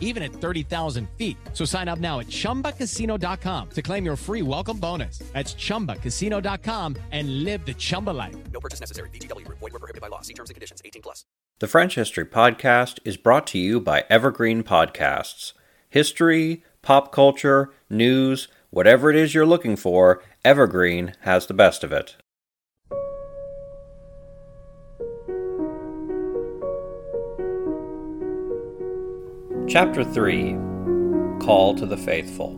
even at 30,000 feet. So sign up now at chumbacasino.com to claim your free welcome bonus. That's chumbacasino.com and live the Chumba life. No purchase necessary. VGW Group. Void were prohibited by law. See terms and conditions. 18 plus. The French History Podcast is brought to you by Evergreen Podcasts. History, pop culture, news, whatever it is you're looking for, Evergreen has the best of it. Chapter 3 Call to the Faithful.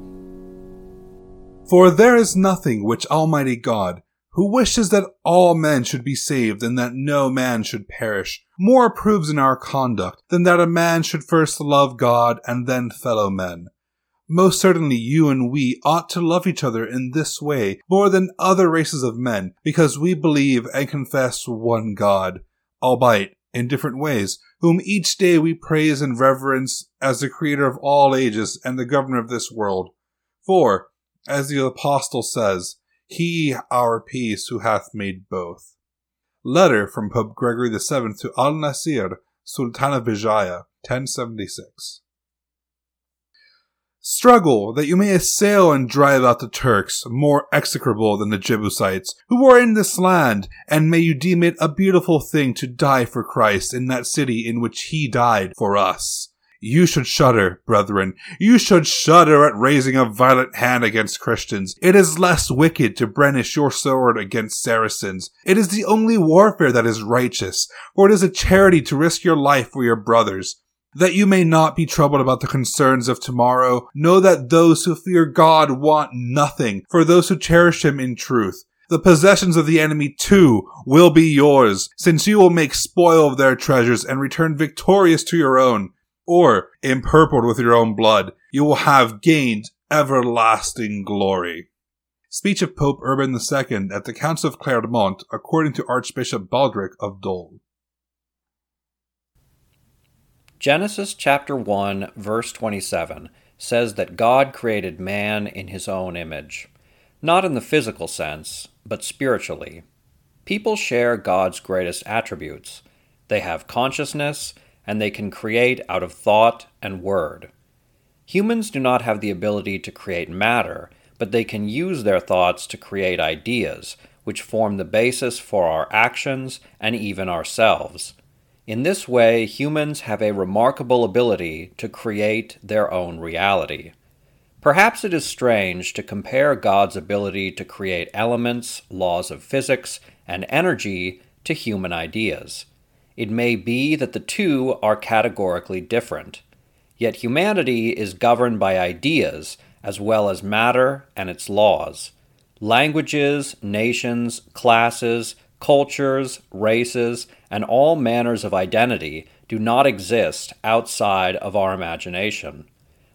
For there is nothing which Almighty God, who wishes that all men should be saved and that no man should perish, more approves in our conduct than that a man should first love God and then fellow men. Most certainly you and we ought to love each other in this way more than other races of men, because we believe and confess one God, albeit in different ways, whom each day we praise and reverence as the creator of all ages and the governor of this world. For, as the apostle says, he our peace who hath made both. Letter from Pope Gregory VII to Al Nasir, Sultan of Bijaya, 1076. Struggle that you may assail and drive out the Turks, more execrable than the Jebusites, who are in this land, and may you deem it a beautiful thing to die for Christ in that city in which he died for us. You should shudder, brethren. You should shudder at raising a violent hand against Christians. It is less wicked to brandish your sword against Saracens. It is the only warfare that is righteous, for it is a charity to risk your life for your brothers. That you may not be troubled about the concerns of tomorrow, know that those who fear God want nothing for those who cherish Him in truth. The possessions of the enemy too will be yours, since you will make spoil of their treasures and return victorious to your own or empurpled with your own blood, you will have gained everlasting glory. Speech of Pope Urban II at the Council of Clermont, according to Archbishop Baldric of Dol. Genesis chapter 1, verse 27 says that God created man in his own image, not in the physical sense, but spiritually. People share God's greatest attributes. They have consciousness and they can create out of thought and word. Humans do not have the ability to create matter, but they can use their thoughts to create ideas, which form the basis for our actions and even ourselves. In this way, humans have a remarkable ability to create their own reality. Perhaps it is strange to compare God's ability to create elements, laws of physics, and energy to human ideas it may be that the two are categorically different. Yet humanity is governed by ideas as well as matter and its laws. Languages, nations, classes, cultures, races, and all manners of identity do not exist outside of our imagination.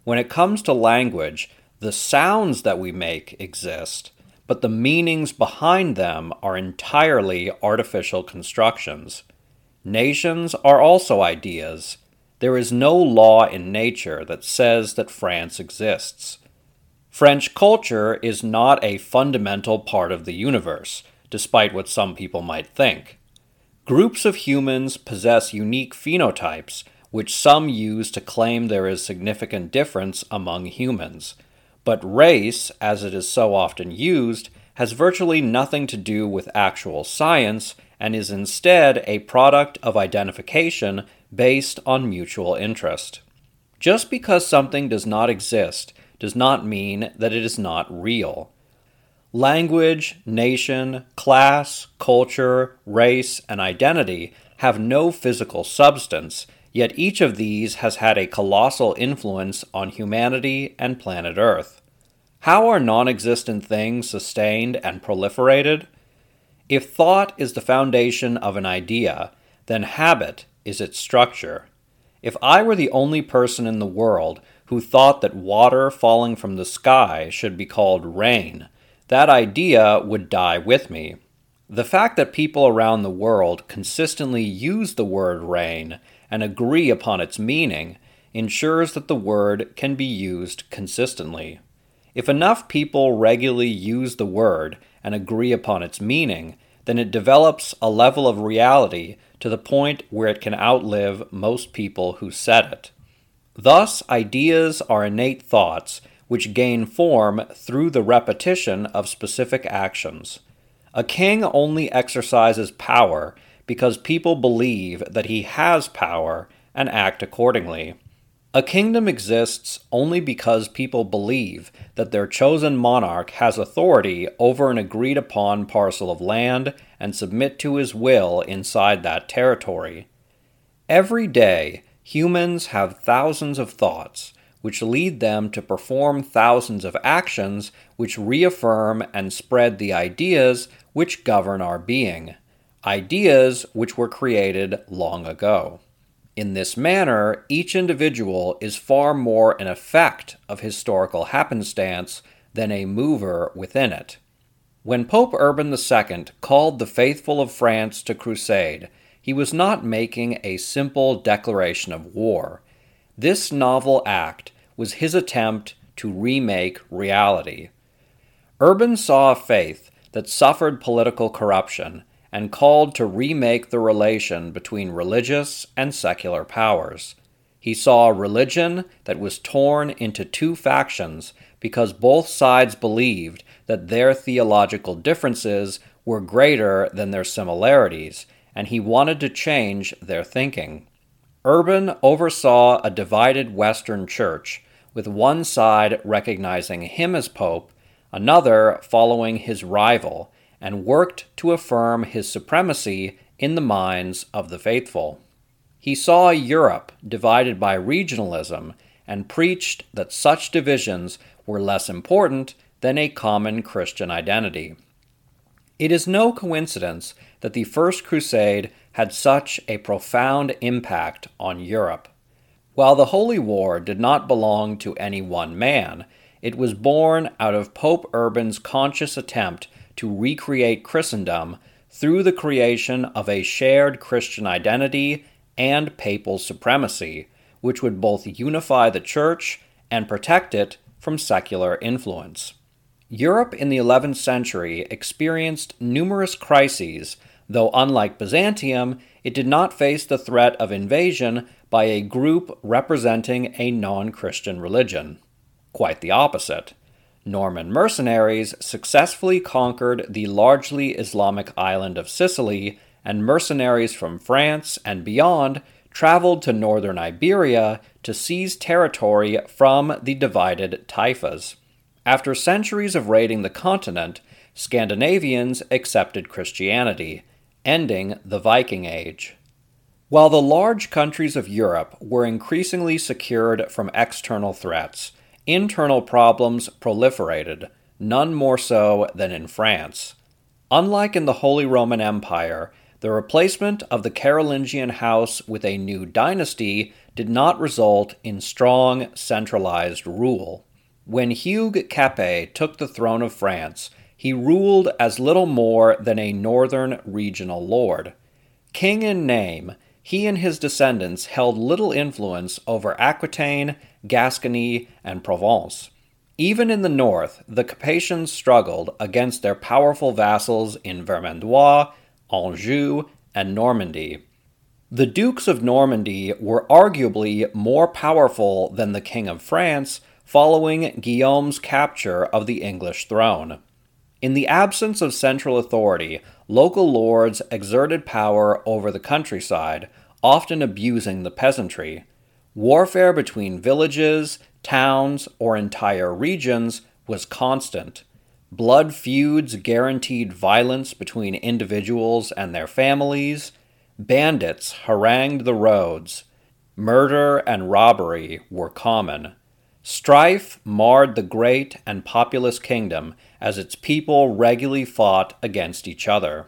When it comes to language, the sounds that we make exist, but the meanings behind them are entirely artificial constructions. Nations are also ideas. There is no law in nature that says that France exists. French culture is not a fundamental part of the universe, despite what some people might think. Groups of humans possess unique phenotypes, which some use to claim there is significant difference among humans. But race, as it is so often used, has virtually nothing to do with actual science and is instead a product of identification based on mutual interest. Just because something does not exist does not mean that it is not real. Language, nation, class, culture, race, and identity have no physical substance, yet each of these has had a colossal influence on humanity and planet Earth. How are non existent things sustained and proliferated? If thought is the foundation of an idea, then habit is its structure. If I were the only person in the world who thought that water falling from the sky should be called rain, that idea would die with me. The fact that people around the world consistently use the word rain and agree upon its meaning ensures that the word can be used consistently. If enough people regularly use the word and agree upon its meaning, then it develops a level of reality to the point where it can outlive most people who said it. Thus, ideas are innate thoughts which gain form through the repetition of specific actions. A king only exercises power because people believe that he has power and act accordingly. A kingdom exists only because people believe that their chosen monarch has authority over an agreed upon parcel of land and submit to his will inside that territory. Every day, humans have thousands of thoughts, which lead them to perform thousands of actions which reaffirm and spread the ideas which govern our being, ideas which were created long ago. In this manner, each individual is far more an effect of historical happenstance than a mover within it. When Pope Urban II called the faithful of France to crusade, he was not making a simple declaration of war. This novel act was his attempt to remake reality. Urban saw a faith that suffered political corruption and called to remake the relation between religious and secular powers. He saw a religion that was torn into two factions because both sides believed that their theological differences were greater than their similarities, and he wanted to change their thinking. Urban oversaw a divided Western church, with one side recognizing him as pope, another following his rival, and worked to affirm his supremacy in the minds of the faithful. He saw Europe divided by regionalism and preached that such divisions were less important than a common Christian identity. It is no coincidence that the First Crusade had such a profound impact on Europe. While the Holy War did not belong to any one man, it was born out of Pope Urban's conscious attempt to recreate Christendom through the creation of a shared Christian identity and papal supremacy, which would both unify the Church and protect it from secular influence. Europe in the 11th century experienced numerous crises, though unlike Byzantium, it did not face the threat of invasion by a group representing a non Christian religion. Quite the opposite. Norman mercenaries successfully conquered the largely Islamic island of Sicily, and mercenaries from France and beyond traveled to northern Iberia to seize territory from the divided taifas. After centuries of raiding the continent, Scandinavians accepted Christianity, ending the Viking Age. While the large countries of Europe were increasingly secured from external threats, internal problems proliferated, none more so than in France. Unlike in the Holy Roman Empire, the replacement of the Carolingian house with a new dynasty did not result in strong, centralized rule. When Hugues Capet took the throne of France, he ruled as little more than a northern regional lord. King in name, he and his descendants held little influence over Aquitaine Gascony, and Provence. Even in the north, the Capetians struggled against their powerful vassals in Vermandois, Anjou, and Normandy. The dukes of Normandy were arguably more powerful than the King of France following Guillaume's capture of the English throne. In the absence of central authority, local lords exerted power over the countryside, often abusing the peasantry. Warfare between villages, towns, or entire regions was constant. Blood feuds guaranteed violence between individuals and their families. Bandits harangued the roads. Murder and robbery were common. Strife marred the great and populous kingdom as its people regularly fought against each other.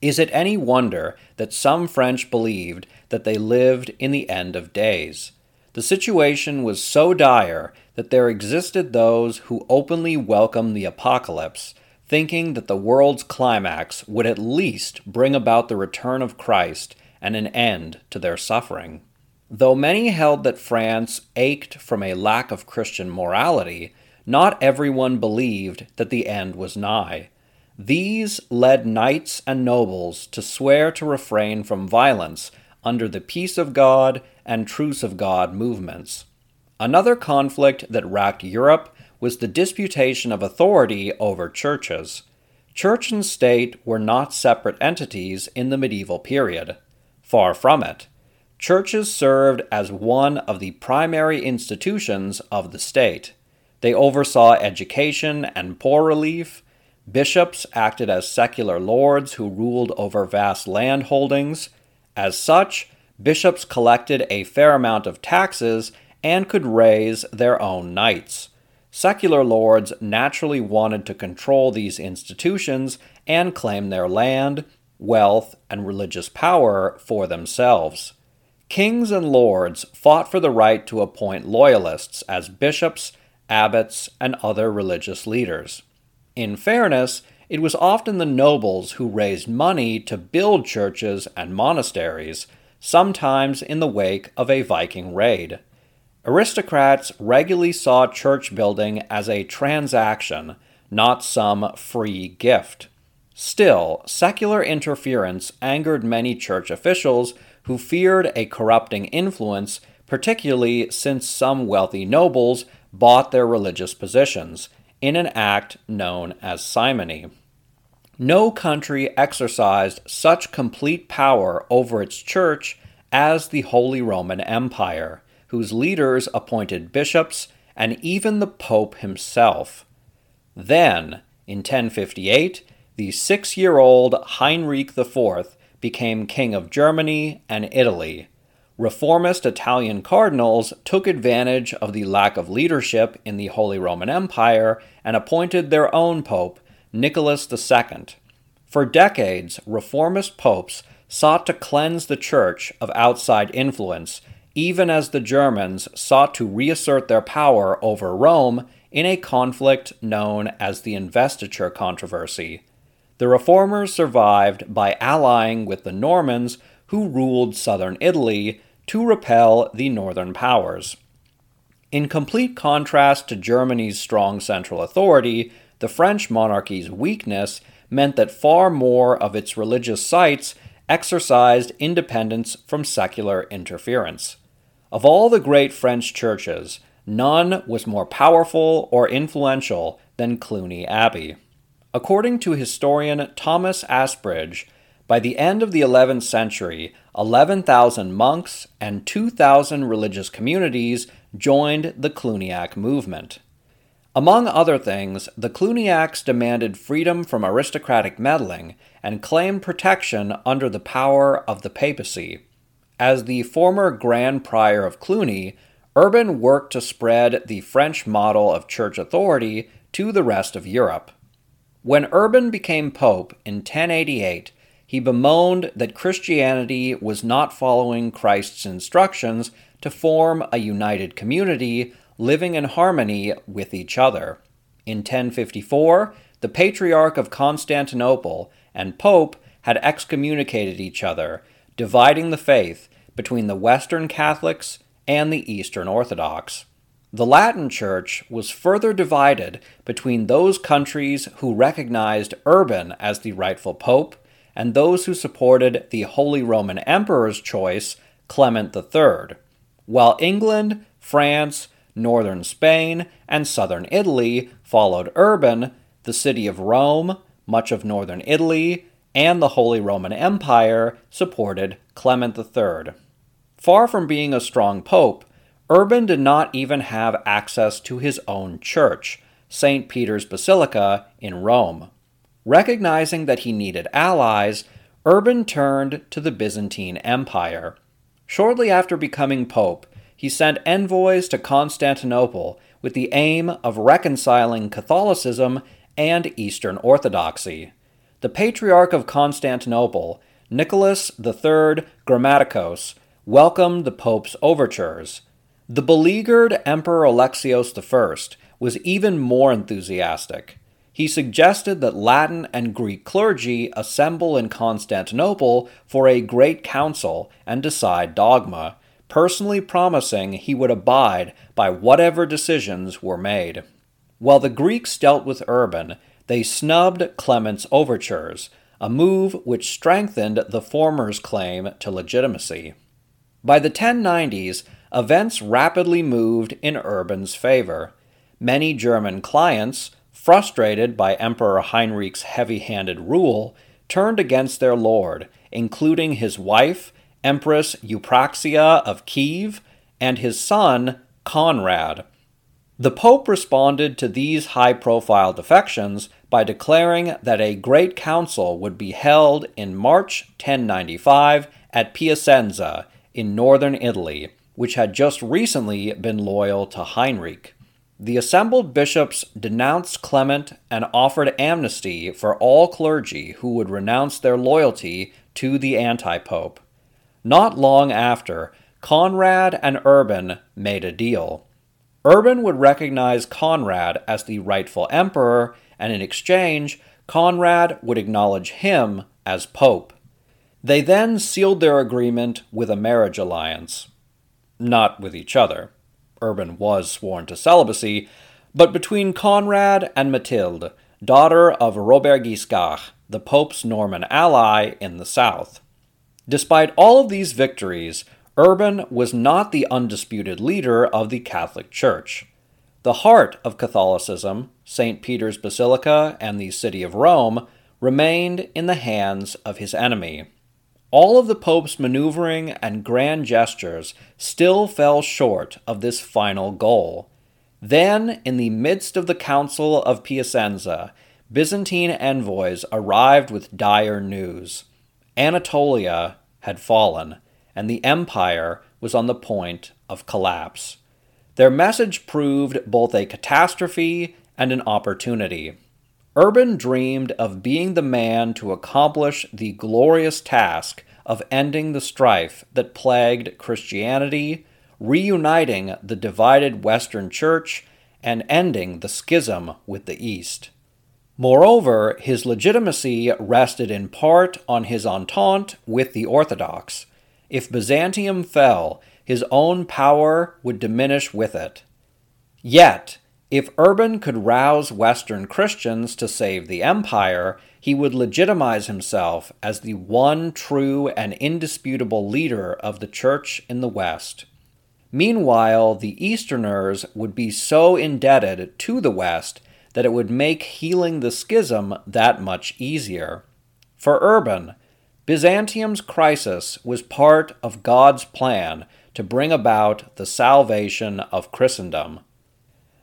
Is it any wonder that some French believed that they lived in the end of days. The situation was so dire that there existed those who openly welcomed the apocalypse, thinking that the world's climax would at least bring about the return of Christ and an end to their suffering. Though many held that France ached from a lack of Christian morality, not everyone believed that the end was nigh. These led knights and nobles to swear to refrain from violence under the peace of God and truce of God movements. Another conflict that racked Europe was the disputation of authority over churches. Church and state were not separate entities in the medieval period. Far from it. Churches served as one of the primary institutions of the state. They oversaw education and poor relief. Bishops acted as secular lords who ruled over vast land holdings. As such, bishops collected a fair amount of taxes and could raise their own knights. Secular lords naturally wanted to control these institutions and claim their land, wealth, and religious power for themselves. Kings and lords fought for the right to appoint loyalists as bishops, abbots, and other religious leaders. In fairness, it was often the nobles who raised money to build churches and monasteries, sometimes in the wake of a Viking raid. Aristocrats regularly saw church building as a transaction, not some free gift. Still, secular interference angered many church officials who feared a corrupting influence, particularly since some wealthy nobles bought their religious positions, in an act known as simony. No country exercised such complete power over its church as the Holy Roman Empire whose leaders appointed bishops and even the Pope himself. Then, in 1058, the six year old Heinrich IV became King of Germany and Italy. Reformist Italian cardinals took advantage of the lack of leadership in the Holy Roman Empire and appointed their own pope, Nicholas II. For decades, reformist popes sought to cleanse the church of outside influence even as the Germans sought to reassert their power over Rome in a conflict known as the Investiture Controversy. The reformers survived by allying with the Normans who ruled southern Italy to repel the northern powers. In complete contrast to Germany's strong central authority, the French monarchy's weakness meant that far more of its religious sites exercised independence from secular interference. Of all the great French churches, none was more powerful or influential than Cluny Abbey. According to historian Thomas Asbridge, by the end of the 11th century, 11,000 monks and 2,000 religious communities joined the Cluniac movement. Among other things, the Cluniacs demanded freedom from aristocratic meddling and claimed protection under the power of the papacy. As the former Grand Prior of Cluny, Urban worked to spread the French model of church authority to the rest of Europe. When Urban became Pope in 1088, he bemoaned that Christianity was not following Christ's instructions to form a united community living in harmony with each other. In 1054, the Patriarch of Constantinople and Pope had excommunicated each other dividing the faith between the Western Catholics and the Eastern Orthodox. The Latin Church was further divided between those countries who recognized Urban as the rightful pope and those who supported the Holy Roman Emperor's choice, Clement III, while England, France, northern Spain, and southern Italy followed Urban, the city of Rome, much of northern Italy, and the Holy Roman Empire supported Clement III. Far from being a strong pope, Urban did not even have access to his own church, St. Peter's Basilica in Rome. Recognizing that he needed allies, Urban turned to the Byzantine Empire. Shortly after becoming pope, he sent envoys to Constantinople with the aim of reconciling Catholicism and Eastern Orthodoxy the Patriarch of Constantinople, Nicholas III Grammaticos, welcomed the Pope's overtures. The beleaguered Emperor Alexios I was even more enthusiastic. he suggested that Latin and Greek clergy assemble in Constantinople for a great council and decide dogma, personally promising he would abide by whatever decisions were made. While the Greeks dealt with Urban, they snubbed Clement's overtures, a move which strengthened the former's claim to legitimacy. By the 1090s, events rapidly moved in Urban's favor. Many German clients, frustrated by Emperor Heinrich's heavy handed rule, turned against their lord, including his wife, Empress Eupraxia of Kiev, and his son, Conrad. The Pope responded to these high profile defections by declaring that a great council would be held in March 1095 at Piacenza in northern Italy, which had just recently been loyal to Heinrich. The assembled bishops denounced Clement and offered amnesty for all clergy who would renounce their loyalty to the anti pope. Not long after, Conrad and Urban made a deal. Urban would recognize Conrad as the rightful emperor, and in exchange, Conrad would acknowledge him as pope. They then sealed their agreement with a marriage alliance. Not with each other. Urban was sworn to celibacy, but between Conrad and Mathilde, daughter of Robert Guiscard, the Pope's Norman ally in the south. Despite all of these victories, Urban was not the undisputed leader of the Catholic Church. The heart of Catholicism, St. Peter's Basilica and the city of Rome, remained in the hands of his enemy. All of the Pope's maneuvering and grand gestures still fell short of this final goal. Then, in the midst of the Council of Piacenza, Byzantine envoys arrived with dire news. Anatolia had fallen, and the empire was on the point of collapse. Their message proved both a catastrophe and an opportunity. Urban dreamed of being the man to accomplish the glorious task of ending the strife that plagued Christianity, reuniting the divided Western Church, and ending the schism with the East. Moreover, his legitimacy rested in part on his entente with the Orthodox. If Byzantium fell, his own power would diminish with it. Yet, if Urban could rouse Western Christians to save the empire, he would legitimize himself as the one true and indisputable leader of the Church in the West. Meanwhile, the Easterners would be so indebted to the West that it would make healing the schism that much easier. For Urban, Byzantium's crisis was part of God's plan to bring about the salvation of Christendom.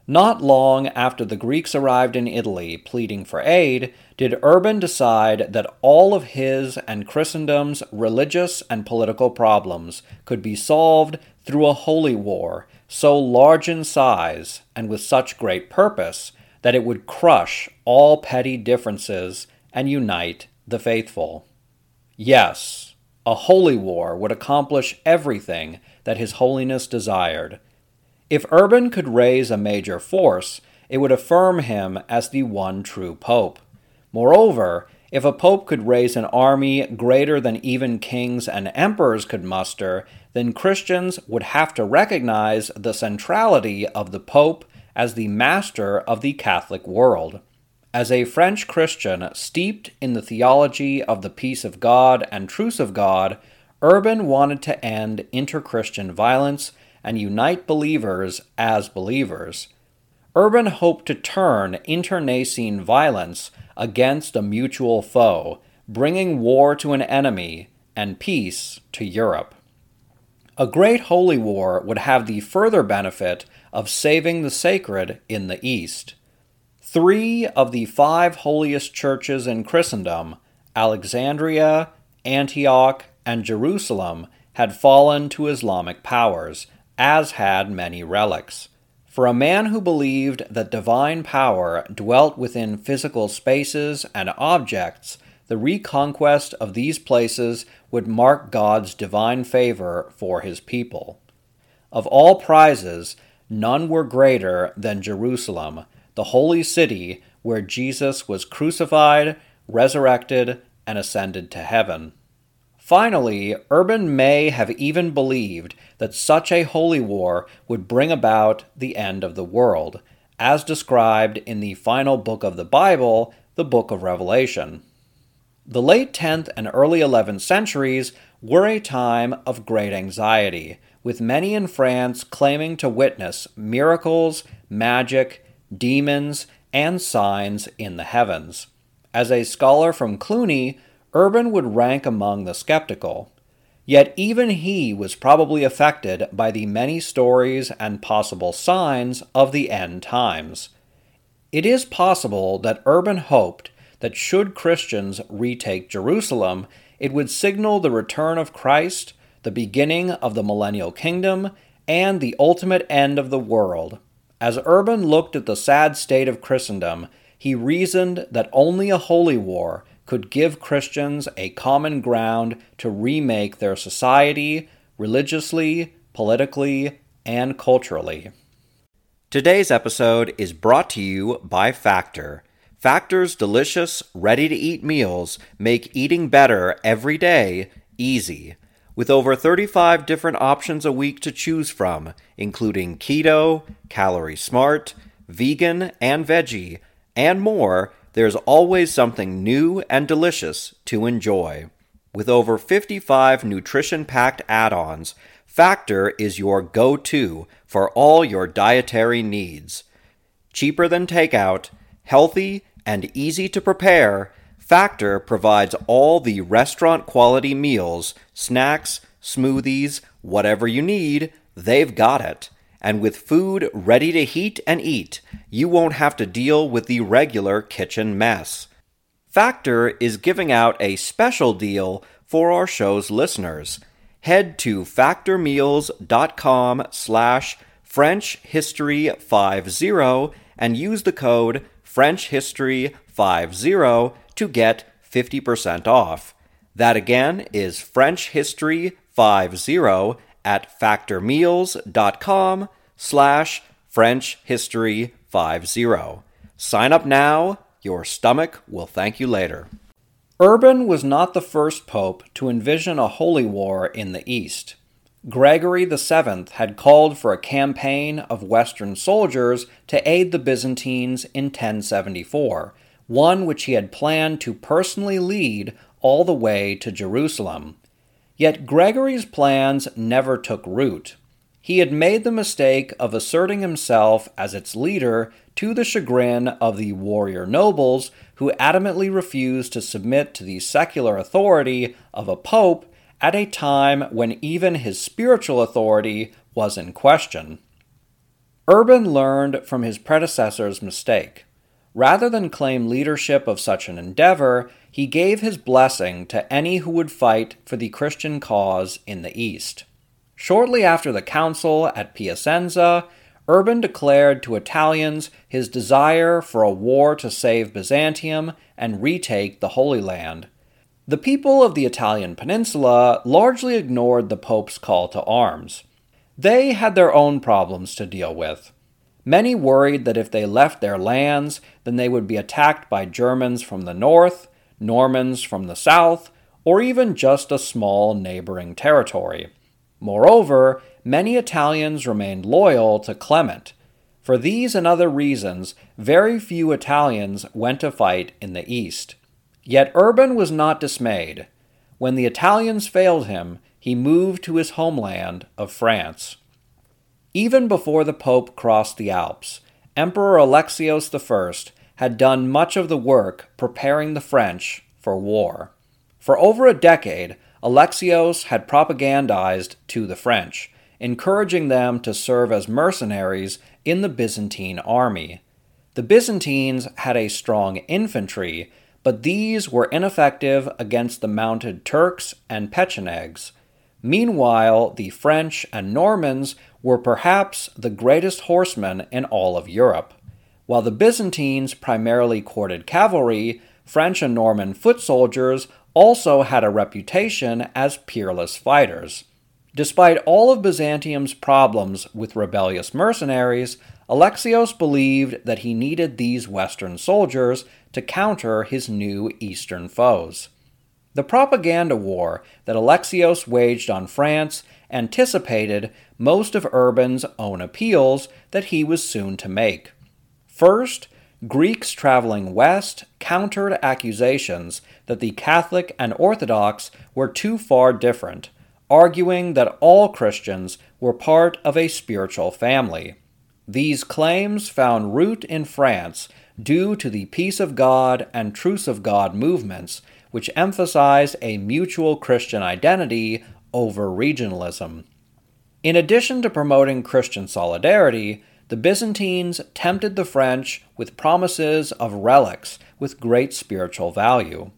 Not long after the Greeks arrived in Italy pleading for aid, did Urban decide that all of his and Christendom's religious and political problems could be solved through a holy war so large in size and with such great purpose that it would crush all petty differences and unite the faithful. Yes, a holy war would accomplish everything that His Holiness desired if Urban could raise a major force, it would affirm him as the one true pope. Moreover, if a pope could raise an army greater than even kings and emperors could muster, then Christians would have to recognize the centrality of the pope as the master of the Catholic world. As a French Christian steeped in the theology of the peace of God and truce of God, Urban wanted to end inter-Christian violence and unite believers as believers. Urban hoped to turn internecine violence against a mutual foe, bringing war to an enemy and peace to Europe. A great holy war would have the further benefit of saving the sacred in the East. Three of the five holiest churches in Christendom, Alexandria, Antioch, and Jerusalem, had fallen to Islamic powers, as had many relics. For a man who believed that divine power dwelt within physical spaces and objects, the reconquest of these places would mark God's divine favor for his people. Of all prizes, none were greater than Jerusalem, the holy city where Jesus was crucified, resurrected, and ascended to heaven. Finally, Urban may have even believed that such a holy war would bring about the end of the world, as described in the final book of the Bible, the book of Revelation. The late 10th and early 11th centuries were a time of great anxiety, with many in France claiming to witness miracles, magic, demons, and signs in the heavens. As a scholar from Cluny, Urban would rank among the skeptical. Yet even he was probably affected by the many stories and possible signs of the end times. It is possible that Urban hoped that should Christians retake Jerusalem, it would signal the return of Christ, the beginning of the millennial kingdom, and the ultimate end of the world. As Urban looked at the sad state of Christendom, he reasoned that only a holy war could give Christians a common ground to remake their society religiously, politically, and culturally. Today's episode is brought to you by Factor. Factor's delicious, ready to eat meals make eating better every day easy. With over 35 different options a week to choose from, including keto, calorie smart, vegan, and veggie, and more there's always something new and delicious to enjoy. With over 55 nutrition packed add ons, Factor is your go to for all your dietary needs. Cheaper than takeout, healthy, and easy to prepare, Factor provides all the restaurant quality meals, snacks, smoothies, whatever you need, they've got it. And with food ready to heat and eat, you won't have to deal with the regular kitchen mess. Factor is giving out a special deal for our show's listeners. Head to factormeals.com slash frenchhistory50 and use the code frenchhistory50 to get 50% off. That again is frenchhistory50 at factormeals.com slash frenchhistory50. Sign up now. Your stomach will thank you later. Urban was not the first pope to envision a holy war in the East. Gregory VII had called for a campaign of Western soldiers to aid the Byzantines in 1074, one which he had planned to personally lead all the way to Jerusalem. Yet Gregory's plans never took root. He had made the mistake of asserting himself as its leader to the chagrin of the warrior nobles who adamantly refused to submit to the secular authority of a pope at a time when even his spiritual authority was in question. Urban learned from his predecessor's mistake. Rather than claim leadership of such an endeavor, he gave his blessing to any who would fight for the Christian cause in the East. Shortly after the council at Piacenza, Urban declared to Italians his desire for a war to save Byzantium and retake the Holy Land. The people of the Italian peninsula largely ignored the Pope's call to arms. They had their own problems to deal with. Many worried that if they left their lands, then they would be attacked by Germans from the north, Normans from the south, or even just a small neighboring territory. Moreover, many Italians remained loyal to Clement. For these and other reasons, very few Italians went to fight in the east. Yet Urban was not dismayed. When the Italians failed him, he moved to his homeland of France. Even before the Pope crossed the Alps, Emperor Alexios I had done much of the work preparing the French for war. For over a decade, Alexios had propagandized to the French, encouraging them to serve as mercenaries in the Byzantine army. The Byzantines had a strong infantry, but these were ineffective against the mounted Turks and Pechenegs. Meanwhile, the French and Normans were perhaps the greatest horsemen in all of Europe. While the Byzantines primarily courted cavalry, French and Norman foot soldiers also had a reputation as peerless fighters. Despite all of Byzantium's problems with rebellious mercenaries, Alexios believed that he needed these Western soldiers to counter his new Eastern foes. The propaganda war that Alexios waged on France anticipated most of Urban's own appeals that he was soon to make. First, Greeks traveling west countered accusations that the Catholic and Orthodox were too far different, arguing that all Christians were part of a spiritual family. These claims found root in France due to the Peace of God and Truce of God movements, which emphasized a mutual Christian identity over regionalism. In addition to promoting Christian solidarity, the Byzantines tempted the French with promises of relics with great spiritual value.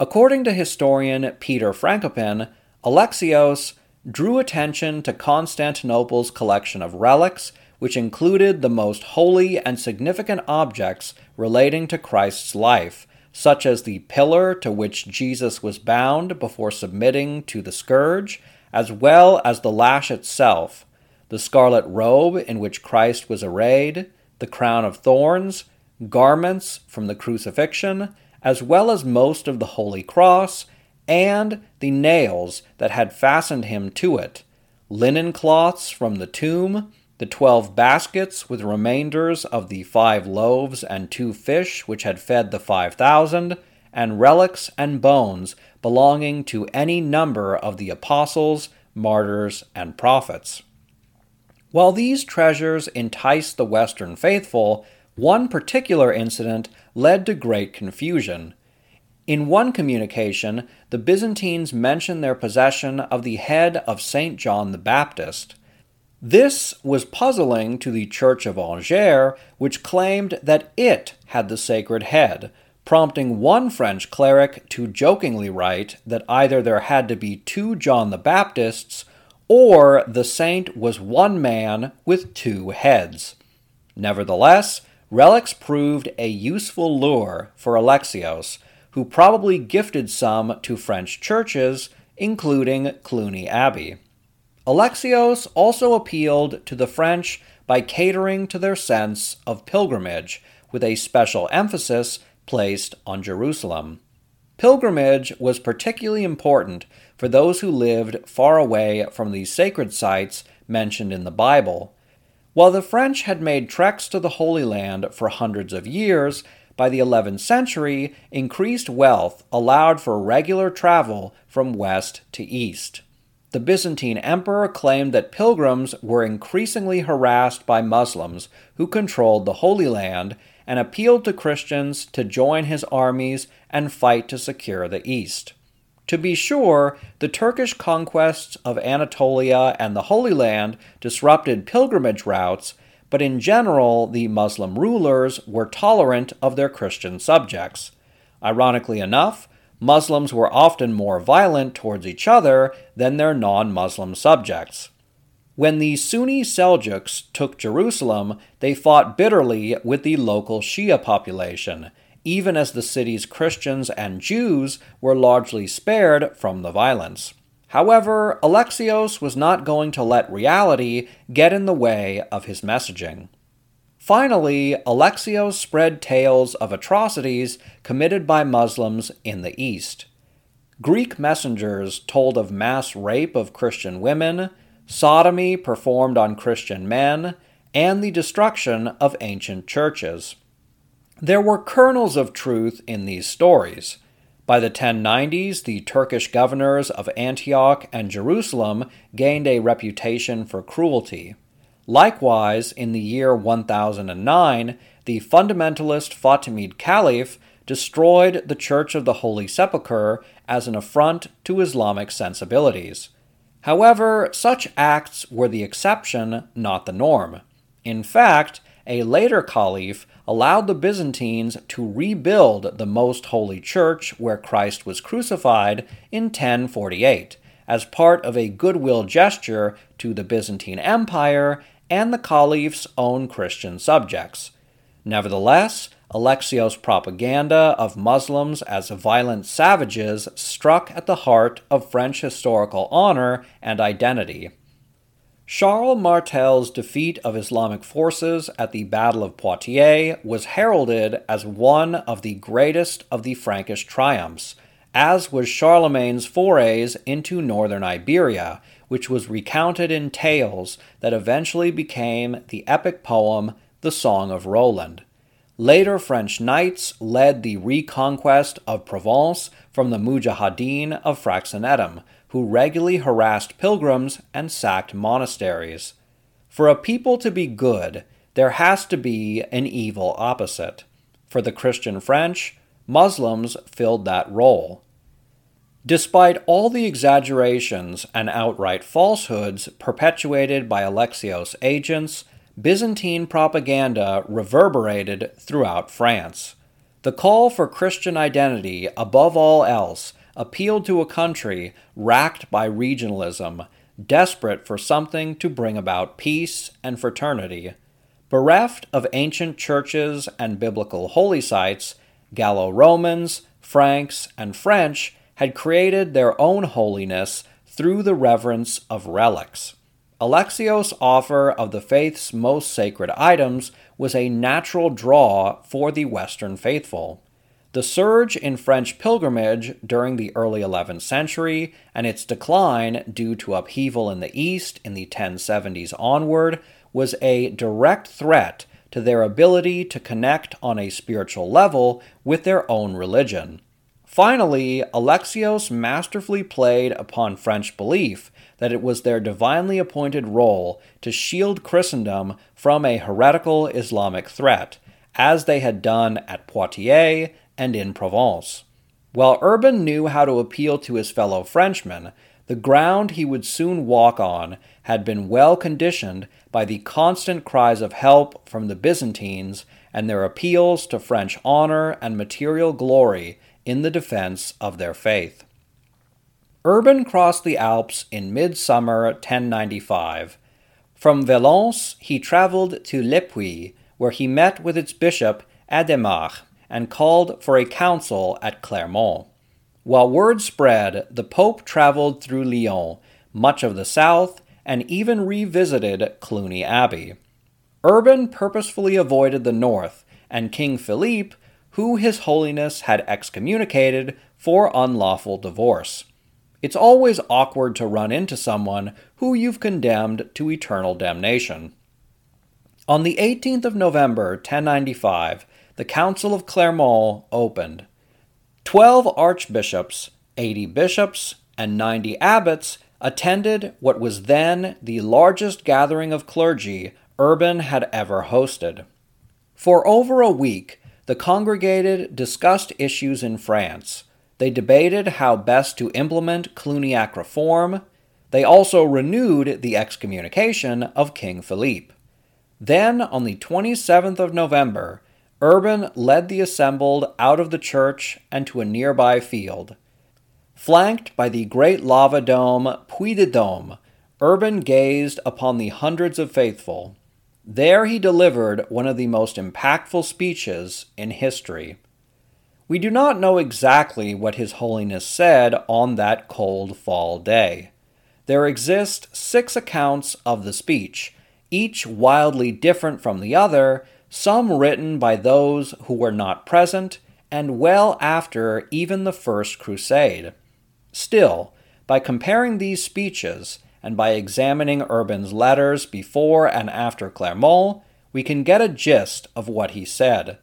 According to historian Peter Frankopan, Alexios drew attention to Constantinople's collection of relics, which included the most holy and significant objects relating to Christ's life, such as the pillar to which Jesus was bound before submitting to the scourge, as well as the lash itself, the scarlet robe in which Christ was arrayed, the crown of thorns, garments from the crucifixion, as well as most of the Holy Cross, and the nails that had fastened him to it, linen cloths from the tomb, the twelve baskets with remainders of the five loaves and two fish which had fed the five thousand, and relics and bones belonging to any number of the apostles, martyrs, and prophets. While these treasures enticed the Western faithful, one particular incident led to great confusion. In one communication, the Byzantines mention their possession of the head of St. John the Baptist. This was puzzling to the Church of Angers, which claimed that it had the sacred head, prompting one French cleric to jokingly write that either there had to be two John the Baptists or the saint was one man with two heads. Nevertheless, relics proved a useful lure for Alexios, who probably gifted some to French churches, including Cluny Abbey. Alexios also appealed to the French by catering to their sense of pilgrimage, with a special emphasis placed on Jerusalem. Pilgrimage was particularly important for those who lived far away from the sacred sites mentioned in the Bible. While the French had made treks to the Holy Land for hundreds of years, by the 11th century, increased wealth allowed for regular travel from west to east. The Byzantine emperor claimed that pilgrims were increasingly harassed by Muslims who controlled the Holy Land and appealed to Christians to join his armies and fight to secure the East. To be sure, the Turkish conquests of Anatolia and the Holy Land disrupted pilgrimage routes, but in general, the Muslim rulers were tolerant of their Christian subjects. Ironically enough, Muslims were often more violent towards each other than their non Muslim subjects. When the Sunni Seljuks took Jerusalem, they fought bitterly with the local Shia population, even as the city's Christians and Jews were largely spared from the violence. However, Alexios was not going to let reality get in the way of his messaging. Finally, Alexios spread tales of atrocities committed by Muslims in the East. Greek messengers told of mass rape of Christian women, sodomy performed on Christian men, and the destruction of ancient churches. There were kernels of truth in these stories. By the 1090s, the Turkish governors of Antioch and Jerusalem gained a reputation for cruelty. Likewise, in the year 1009, the fundamentalist Fatimid Caliph destroyed the Church of the Holy Sepulchre as an affront to Islamic sensibilities. However, such acts were the exception, not the norm. In fact, a later caliph allowed the Byzantines to rebuild the most holy church where Christ was crucified in 1048 as part of a goodwill gesture to the Byzantine Empire and the caliph's own Christian subjects. Nevertheless, Alexios' propaganda of Muslims as violent savages struck at the heart of French historical honor and identity. Charles Martel's defeat of Islamic forces at the Battle of Poitiers was heralded as one of the greatest of the Frankish triumphs, as was Charlemagne's forays into northern Iberia, which was recounted in tales that eventually became the epic poem The Song of Roland. Later French knights led the reconquest of Provence from the Mujahideen of Fraxinetum, who regularly harassed pilgrims and sacked monasteries. For a people to be good, there has to be an evil opposite. For the Christian French, Muslims filled that role. Despite all the exaggerations and outright falsehoods perpetuated by Alexios' agents, Byzantine propaganda reverberated throughout France. The call for Christian identity, above all else, appealed to a country racked by regionalism, desperate for something to bring about peace and fraternity. Bereft of ancient churches and biblical holy sites, Gallo Romans, Franks, and French had created their own holiness through the reverence of relics. Alexios' offer of the faith's most sacred items was a natural draw for the Western faithful. The surge in French pilgrimage during the early 11th century and its decline due to upheaval in the East in the 1070s onward was a direct threat to their ability to connect on a spiritual level with their own religion. Finally, Alexios masterfully played upon French belief that it was their divinely appointed role to shield Christendom from a heretical Islamic threat, as they had done at Poitiers and in Provence. While Urban knew how to appeal to his fellow Frenchmen, the ground he would soon walk on had been well conditioned by the constant cries of help from the Byzantines and their appeals to French honor and material glory in the defense of their faith. Urban crossed the Alps in midsummer 1095. From Valence he traveled to Le Puy, where he met with its bishop Adhémar and called for a council at Clermont. While word spread, the Pope traveled through Lyon, much of the south, and even revisited Cluny Abbey. Urban purposefully avoided the north, and King Philippe, who His Holiness had excommunicated for unlawful divorce. It's always awkward to run into someone who you've condemned to eternal damnation. On the 18th of November, 1095, the Council of Clermont opened. Twelve archbishops, eighty bishops, and ninety abbots attended what was then the largest gathering of clergy Urban had ever hosted. For over a week, the congregated discussed issues in France. They debated how best to implement Cluniac reform. They also renewed the excommunication of King Philippe. Then, on the 27th of November, Urban led the assembled out of the church and to a nearby field. Flanked by the great lava dome Puy de Dôme, Urban gazed upon the hundreds of faithful. There he delivered one of the most impactful speeches in history. We do not know exactly what His Holiness said on that cold fall day. There exist six accounts of the speech, each wildly different from the other, some written by those who were not present and well after even the First Crusade. Still, by comparing these speeches and by examining Urban's letters before and after Clermont, we can get a gist of what he said.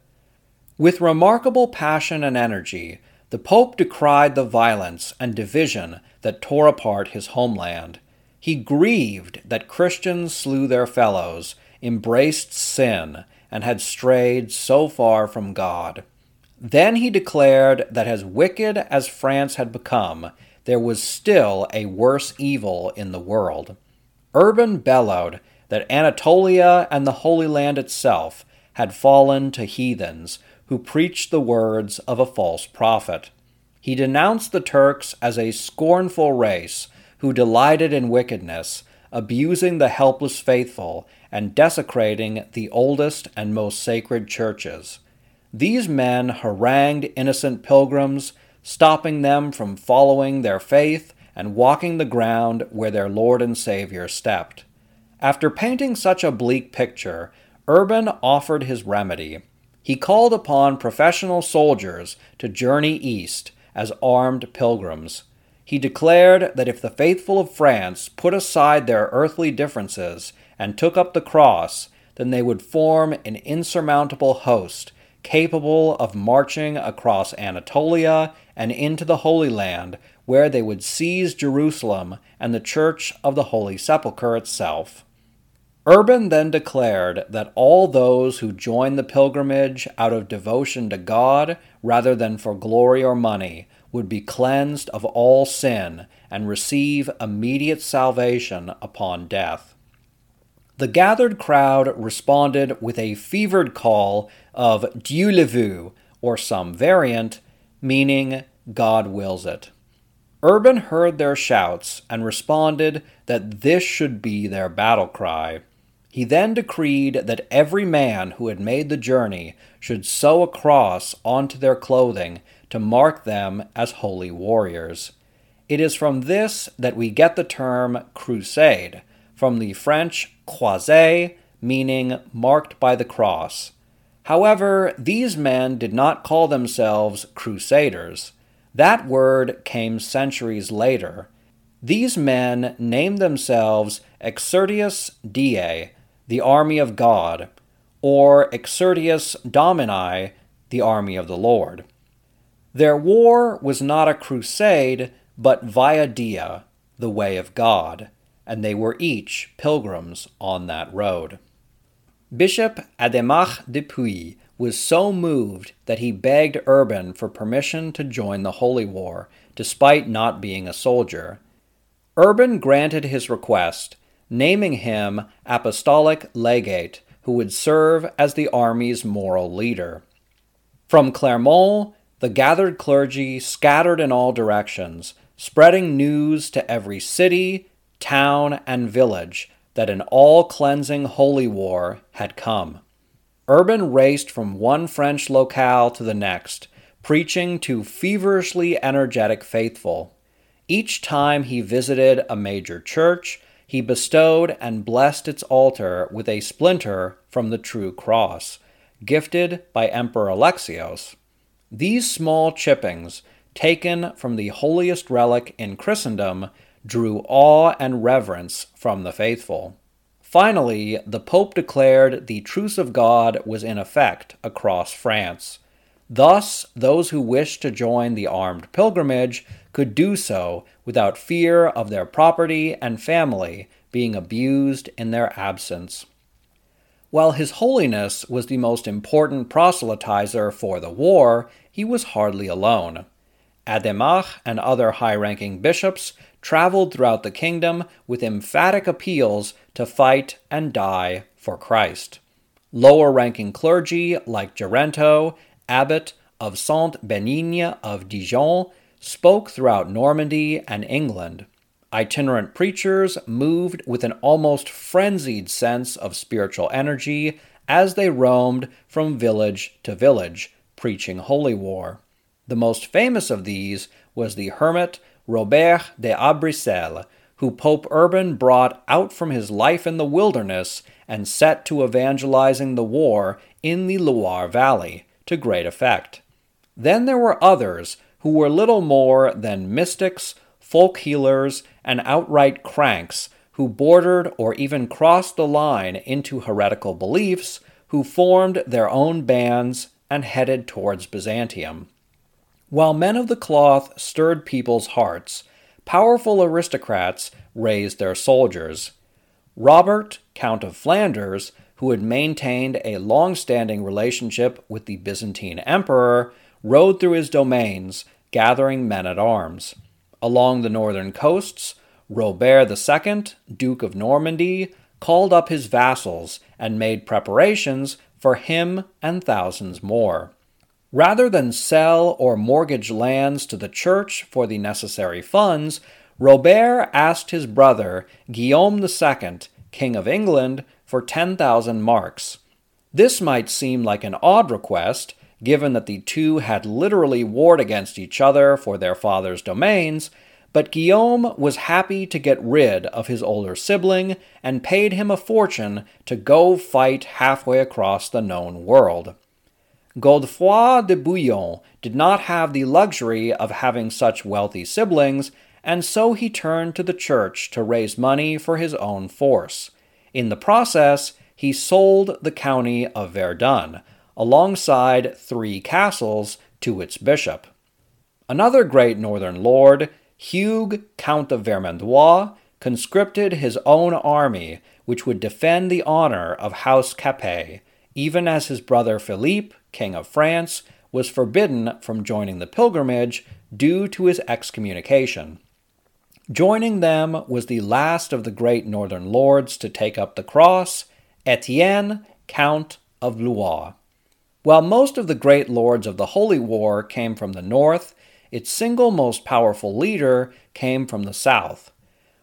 With remarkable passion and energy, the Pope decried the violence and division that tore apart his homeland. He grieved that Christians slew their fellows, embraced sin, and had strayed so far from God. Then he declared that as wicked as France had become, there was still a worse evil in the world. Urban bellowed that Anatolia and the Holy Land itself had fallen to heathens who preached the words of a false prophet. He denounced the Turks as a scornful race who delighted in wickedness, abusing the helpless faithful and desecrating the oldest and most sacred churches. These men harangued innocent pilgrims, stopping them from following their faith and walking the ground where their Lord and Savior stepped. After painting such a bleak picture, Urban offered his remedy. He called upon professional soldiers to journey east as armed pilgrims. He declared that if the faithful of France put aside their earthly differences and took up the cross, then they would form an insurmountable host capable of marching across Anatolia and into the Holy Land, where they would seize Jerusalem and the Church of the Holy Sepulchre itself. Urban then declared that all those who joined the pilgrimage out of devotion to God rather than for glory or money would be cleansed of all sin and receive immediate salvation upon death. The gathered crowd responded with a fevered call of Dieu le veut, or some variant, meaning God wills it. Urban heard their shouts and responded that this should be their battle cry. He then decreed that every man who had made the journey should sew a cross onto their clothing to mark them as holy warriors. It is from this that we get the term crusade, from the French croisé, meaning marked by the cross. However, these men did not call themselves crusaders. That word came centuries later. These men named themselves Exercitus Dei, the army of God, or Exercitus Domini, the army of the Lord. Their war was not a crusade, but via Dei, the way of God and they were each pilgrims on that road. Bishop Adhémar de Puy was so moved that he begged Urban for permission to join the Holy War, despite not being a soldier. Urban granted his request, naming him apostolic legate, who would serve as the army's moral leader. From Clermont, the gathered clergy scattered in all directions, spreading news to every city, town, and village that an all cleansing holy war had come. Urban raced from one French locale to the next, preaching to feverishly energetic faithful. Each time he visited a major church, he bestowed and blessed its altar with a splinter from the true cross, gifted by Emperor Alexios. These small chippings, taken from the holiest relic in Christendom, drew awe and reverence from the faithful. Finally, the Pope declared the truce of God was in effect across France. Thus, those who wished to join the armed pilgrimage could do so without fear of their property and family being abused in their absence. While His Holiness was the most important proselytizer for the war, he was hardly alone. Adhémar and other high ranking bishops traveled throughout the kingdom with emphatic appeals to fight and die for Christ. Lower ranking clergy like Geronto, abbot of Saint Benigne of Dijon, spoke throughout Normandy and England. Itinerant preachers moved with an almost frenzied sense of spiritual energy as they roamed from village to village, preaching holy war. The most famous of these was the hermit Robert de Arbrissel, who Pope Urban brought out from his life in the wilderness and set to evangelizing the war in the Loire Valley to great effect. Then there were others who were little more than mystics, folk healers, and outright cranks who bordered or even crossed the line into heretical beliefs, who formed their own bands and headed towards Byzantium. While men of the cloth stirred people's hearts, powerful aristocrats raised their soldiers. Robert, Count of Flanders, who had maintained a long standing relationship with the Byzantine emperor, rode through his domains, gathering men at arms. Along the northern coasts, Robert II, Duke of Normandy, called up his vassals and made preparations for him and thousands more. Rather than sell or mortgage lands to the church for the necessary funds, Robert asked his brother, Guillaume II, King of England, for 10,000 marks. This might seem like an odd request, given that the two had literally warred against each other for their father's domains, but Guillaume was happy to get rid of his older sibling and paid him a fortune to go fight halfway across the known world. Godefroy de Bouillon did not have the luxury of having such wealthy siblings, and so he turned to the church to raise money for his own force. In the process, he sold the county of Verdun, alongside three castles, to its bishop. Another great northern lord, Hugues, Count of Vermandois, conscripted his own army, which would defend the honor of House Capet, even as his brother Philippe, King of France, was forbidden from joining the pilgrimage due to his excommunication. Joining them was the last of the great northern lords to take up the cross, Etienne, Count of Blois. While most of the great lords of the Holy War came from the north, its single most powerful leader came from the south.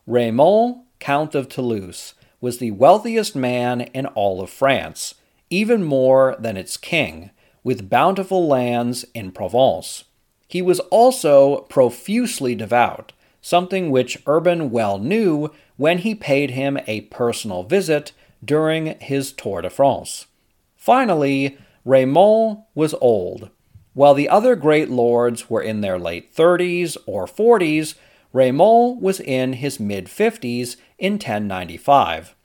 Raymond, Count of Toulouse, was the wealthiest man in all of France, even more than its king, with bountiful lands in Provence. He was also profusely devout, something which Urban well knew when he paid him a personal visit during his Tour de France. Finally, Raymond was old, while the other great lords were in their late 30s or 40s, Raymond was in his mid 50s in 1095.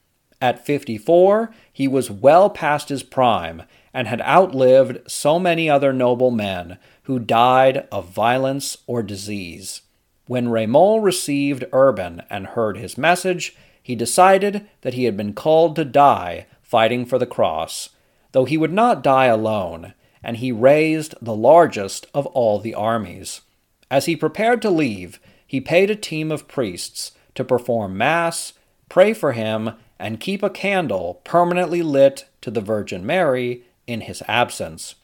At 54, he was well past his prime and had outlived so many other noble men who died of violence or disease. When Raymond received Urban and heard his message, he decided that he had been called to die fighting for the cross, though he would not die alone and he raised the largest of all the armies. As he prepared to leave, he paid a team of priests to perform Mass, pray for him, and keep a candle permanently lit to the Virgin Mary in his absence.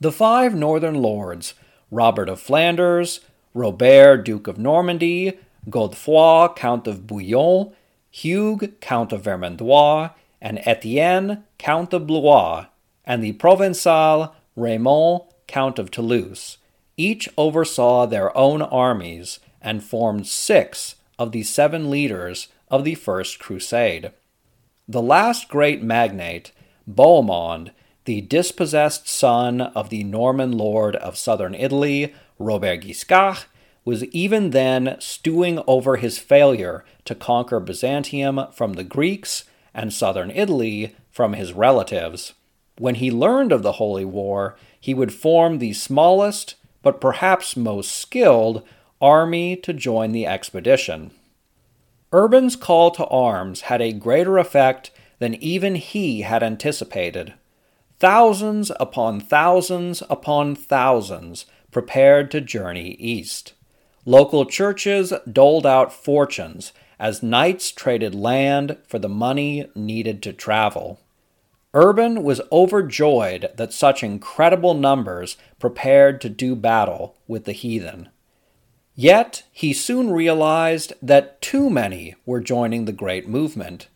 The five northern lords, Robert of Flanders, Robert, Duke of Normandy, Godefroy, Count of Bouillon, Hugues, Count of Vermandois, and Etienne, Count of Blois, and the Provençal Raymond, Count of Toulouse. Each oversaw their own armies and formed six of the seven leaders of the First Crusade. The last great magnate, Bohemond, the dispossessed son of the Norman lord of southern Italy, Robert Guiscard, was even then stewing over his failure to conquer Byzantium from the Greeks and southern Italy from his relatives. When he learned of the Holy War, he would form the smallest, but perhaps most skilled, army to join the expedition. Urban's call to arms had a greater effect than even he had anticipated. Thousands upon thousands upon thousands prepared to journey east. Local churches doled out fortunes as knights traded land for the money needed to travel. Urban was overjoyed that such incredible numbers prepared to do battle with the heathen. Yet he soon realized that too many were joining the great movement.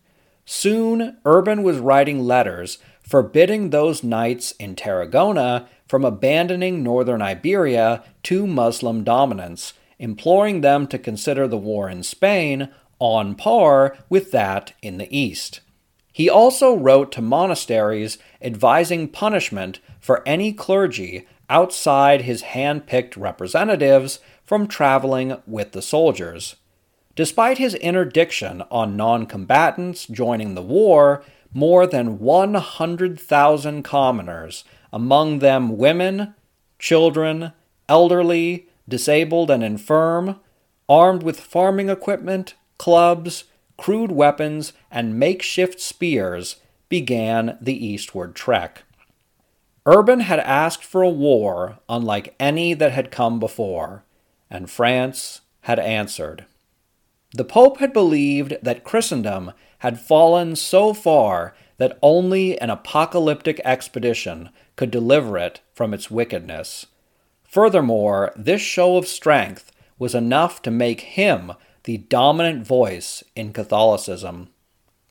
Soon, Urban was writing letters forbidding those knights in Tarragona from abandoning northern Iberia to Muslim dominance, imploring them to consider the war in Spain on par with that in the east. He also wrote to monasteries advising punishment for any clergy outside his hand picked representatives from traveling with the soldiers. Despite his interdiction on non combatants joining the war, more than 100,000 commoners, among them women, children, elderly, disabled, and infirm, armed with farming equipment, clubs, crude weapons, and makeshift spears, began the eastward trek. Urban had asked for a war unlike any that had come before, and France had answered. The Pope had believed that Christendom had fallen so far that only an apocalyptic expedition could deliver it from its wickedness. Furthermore, this show of strength was enough to make him the dominant voice in Catholicism.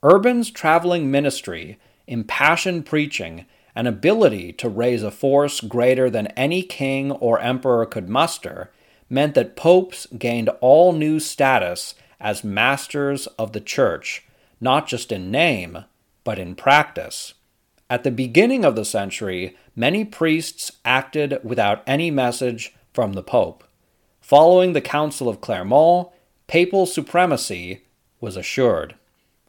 Urban's traveling ministry, impassioned preaching, and ability to raise a force greater than any king or emperor could muster meant that popes gained all new status as masters of the church, not just in name, but in practice. At the beginning of the century, many priests acted without any message from the pope. Following the Council of Clermont, papal supremacy was assured.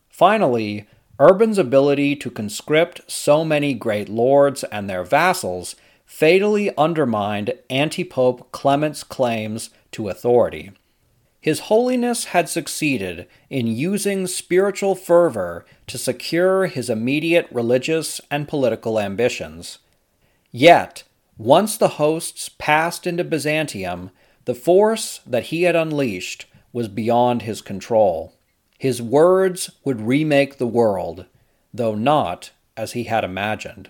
Finally, Urban's ability to conscript so many great lords and their vassals fatally undermined anti-pope Clement's claims to authority. His Holiness had succeeded in using spiritual fervor to secure his immediate religious and political ambitions. Yet, once the hosts passed into Byzantium, the force that he had unleashed was beyond his control. His words would remake the world, though not as he had imagined.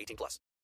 18 plus.